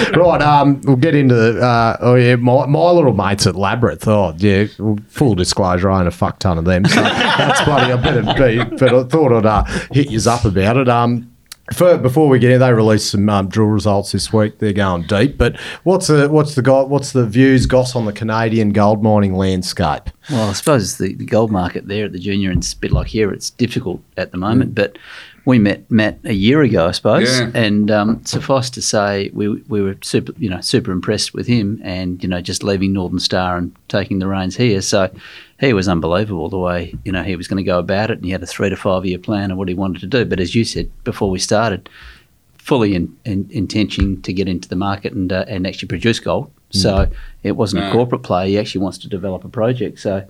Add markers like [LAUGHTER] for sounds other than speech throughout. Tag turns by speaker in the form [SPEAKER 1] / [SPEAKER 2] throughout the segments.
[SPEAKER 1] [LAUGHS] right, um, we'll get into uh, oh yeah, my, my little mates at Labyrinth. Oh yeah, full disclosure, I own a fuck ton of them. So that's bloody. I better be, but I thought I'd uh, hit you up about it. Um, for, before we get in, they released some um, drill results this week. They're going deep. But what's the what's the what's the views, Goss, on the Canadian gold mining landscape?
[SPEAKER 2] Well, I suppose the, the gold market there at the junior and like here, it's difficult at the moment. But we met Matt a year ago, I suppose,
[SPEAKER 3] Yeah.
[SPEAKER 2] and um, suffice to say, we we were super, you know, super impressed with him, and you know, just leaving Northern Star and taking the reins here. So he was unbelievable the way you know he was going to go about it, and he had a three to five year plan of what he wanted to do. But as you said before we started, fully in, in intention to get into the market and uh, and actually produce gold. So it wasn't a corporate play. He actually wants to develop a project. So.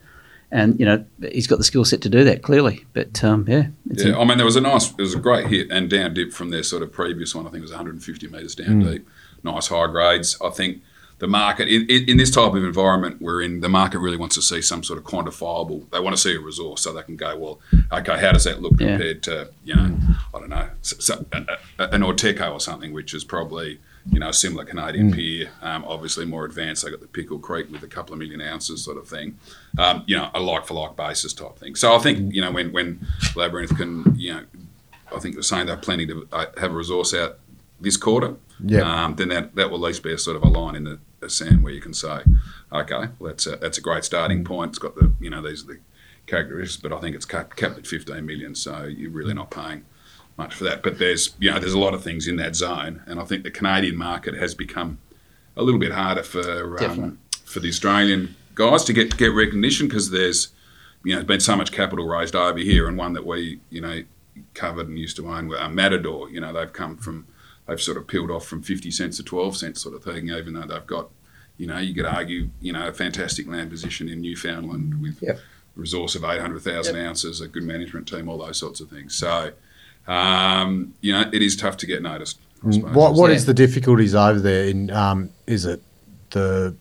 [SPEAKER 2] And you know he's got the skill set to do that clearly, but um, yeah,
[SPEAKER 3] Yeah, I mean, there was a nice, it was a great hit and down dip from their sort of previous one. I think it was 150 metres down mm. deep. Nice high grades. I think the market, in, in this type of environment we're in, the market really wants to see some sort of quantifiable, they want to see a resource so they can go, well, okay, how does that look
[SPEAKER 2] Yeah.
[SPEAKER 3] compared to, you know, I don't know, so, a, a, an Auteco or something, which is probably, you know, a similar Canadian peer, um, obviously more advanced. They got the Pickle Crow with a couple of million ounces sort of thing. Um, you know, a like for like basis type thing. So I think, you know, when, when Labyrinth can, you know, I think they're saying they're planning to uh, have a resource out this quarter.
[SPEAKER 1] Yeah.
[SPEAKER 3] Um, then that, that will at least be a sort of a line in the, the sand where you can say, okay, well that's a, that's a great starting point. It's got the you know these are the characteristics, but I think it's capped, capped at 15 million, so you're really not paying much for that. But there's you know there's a lot of things in that zone, and I think the Canadian market has become a little bit harder for um, for the Australian guys to get get recognition because there's you know there's been so much capital raised over here, and one that we you know covered and used to own uh, Matador. You know they've come from they've sort of peeled off from 50 cents to 12 cents sort of thing, even though they've got you know you could argue you know a fantastic land position in Newfoundland with
[SPEAKER 2] Yep.
[SPEAKER 3] resource of 800,000 ounces, a good management team, all those sorts of things. So. Um, you know, it is tough to get noticed.
[SPEAKER 1] What what
[SPEAKER 2] Yeah.
[SPEAKER 1] is the difficulties over there? In um, is it the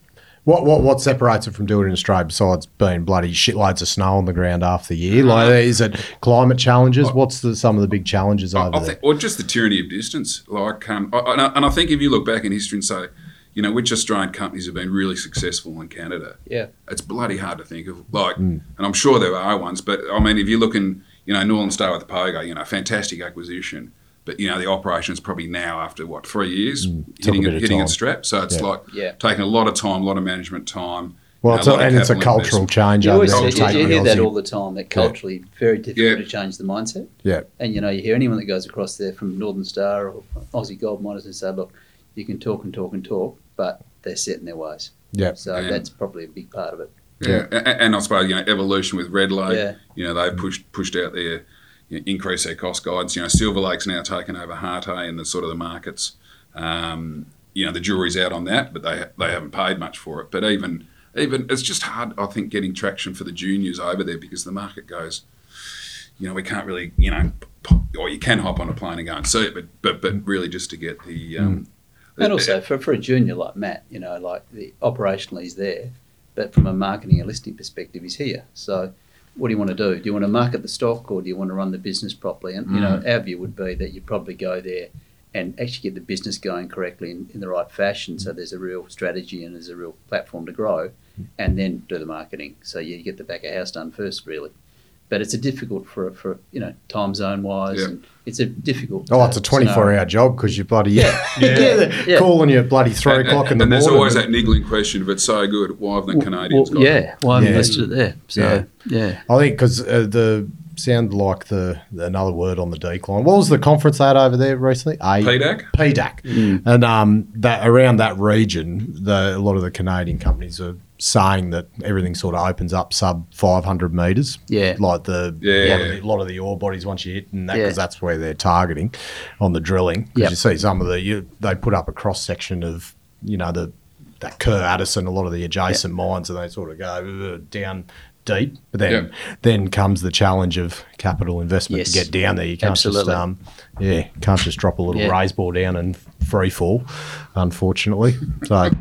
[SPEAKER 1] what what what separates it from doing it in Australia besides being bloody shitloads of snow on the ground half the year? Like, is it climate challenges? What's the some of the big challenges over
[SPEAKER 3] I
[SPEAKER 1] there?
[SPEAKER 3] think, or just the tyranny of distance. Like, um, I- and, I, and I think if you look back in history and say, you know, which Australian companies have been really successful in Canada,
[SPEAKER 2] yeah.
[SPEAKER 3] it's bloody hard to think of. Like, and I'm sure there are ones, but I mean, if you look in, you know, Northern Star with the Pogo, you know, fantastic acquisition. But you know the operation's probably now after what three years mm,
[SPEAKER 1] took a
[SPEAKER 3] hitting
[SPEAKER 1] bit
[SPEAKER 3] it
[SPEAKER 1] of
[SPEAKER 3] hitting
[SPEAKER 1] time.
[SPEAKER 3] its strap. So it's
[SPEAKER 1] Yeah.
[SPEAKER 3] like
[SPEAKER 2] Yeah.
[SPEAKER 3] taking a lot of time, a lot of management time.
[SPEAKER 1] well,
[SPEAKER 3] you
[SPEAKER 1] it's a, and it's a cultural
[SPEAKER 3] investment.
[SPEAKER 1] change
[SPEAKER 2] You always
[SPEAKER 1] there.
[SPEAKER 2] you, you hear that all the time. That culturally very difficult
[SPEAKER 3] Yeah.
[SPEAKER 2] to change the mindset.
[SPEAKER 1] Yeah,
[SPEAKER 2] And you know, you hear anyone that goes across there from Northern Star or Aussie gold miners and say, look, you can talk and talk and talk, but they're set in their ways.
[SPEAKER 1] yeah.
[SPEAKER 2] So
[SPEAKER 3] Yeah.
[SPEAKER 2] that's probably a big part of it.
[SPEAKER 3] Yeah, and I suppose you know evolution with Red Lake.
[SPEAKER 2] Yeah.
[SPEAKER 3] You know they've pushed pushed out their you know, increase their cost guidance. You know Silver Lake's now taken over Harte and the sort of the markets. Um, you know the jury's out on that, but they they haven't paid much for it. But even even it's just hard. I think getting traction for the juniors over there because the market goes. You know we can't really you know, or you can hop on a plane and go and see it, but but but really just to get the. Um,
[SPEAKER 2] And also for, for a junior like Matt, you know, like the operationally he's there, but from a marketing and listing perspective, is here. So what do you want to do? Do you want to market the stock or do you want to run the business properly? And, you know, mm. our view would be that you probably go there and actually get the business going correctly in, in the right fashion. So there's a real strategy and there's a real platform to grow and then do the marketing. So you get the back of house done first, really. But it's a difficult for, for you know, time zone wise.
[SPEAKER 3] Yeah.
[SPEAKER 2] It's a difficult.
[SPEAKER 1] Oh, it's a 24
[SPEAKER 2] scenario.
[SPEAKER 1] hour job because you're bloody, yeah, [LAUGHS]
[SPEAKER 2] Yeah. Yeah.
[SPEAKER 1] calling you at bloody three
[SPEAKER 3] and,
[SPEAKER 1] o'clock in the
[SPEAKER 3] and there's always that niggling question: if it's so good, why haven't the Canadians
[SPEAKER 2] Well,
[SPEAKER 3] got it?
[SPEAKER 2] yeah, why haven't
[SPEAKER 1] Yeah.
[SPEAKER 2] you listed it there? So, yeah.
[SPEAKER 1] I think because uh, the sound like the, the another word on the decline. What was the conference they had over there recently? A
[SPEAKER 3] PDAC?
[SPEAKER 1] PDAC, and um, that around that region, the a lot of the Canadian companies are saying that everything sort of opens up sub 500 meters.
[SPEAKER 2] Yeah.
[SPEAKER 1] like the
[SPEAKER 3] Yeah.
[SPEAKER 1] lot, of the, lot of the ore bodies once you hit and that
[SPEAKER 2] Yeah.
[SPEAKER 1] because that's where they're targeting on the drilling. Because
[SPEAKER 2] Yep.
[SPEAKER 1] you see some of the you, they put up a cross section of you know the that Kerr Addison, a lot of the adjacent mines, and they sort of go down deep. But then
[SPEAKER 3] Yep.
[SPEAKER 1] then comes the challenge of capital investment to get down there. You can't
[SPEAKER 2] Absolutely.
[SPEAKER 1] just um, yeah, can't just drop a little
[SPEAKER 2] Yeah.
[SPEAKER 1] raise ball down and free fall, unfortunately. So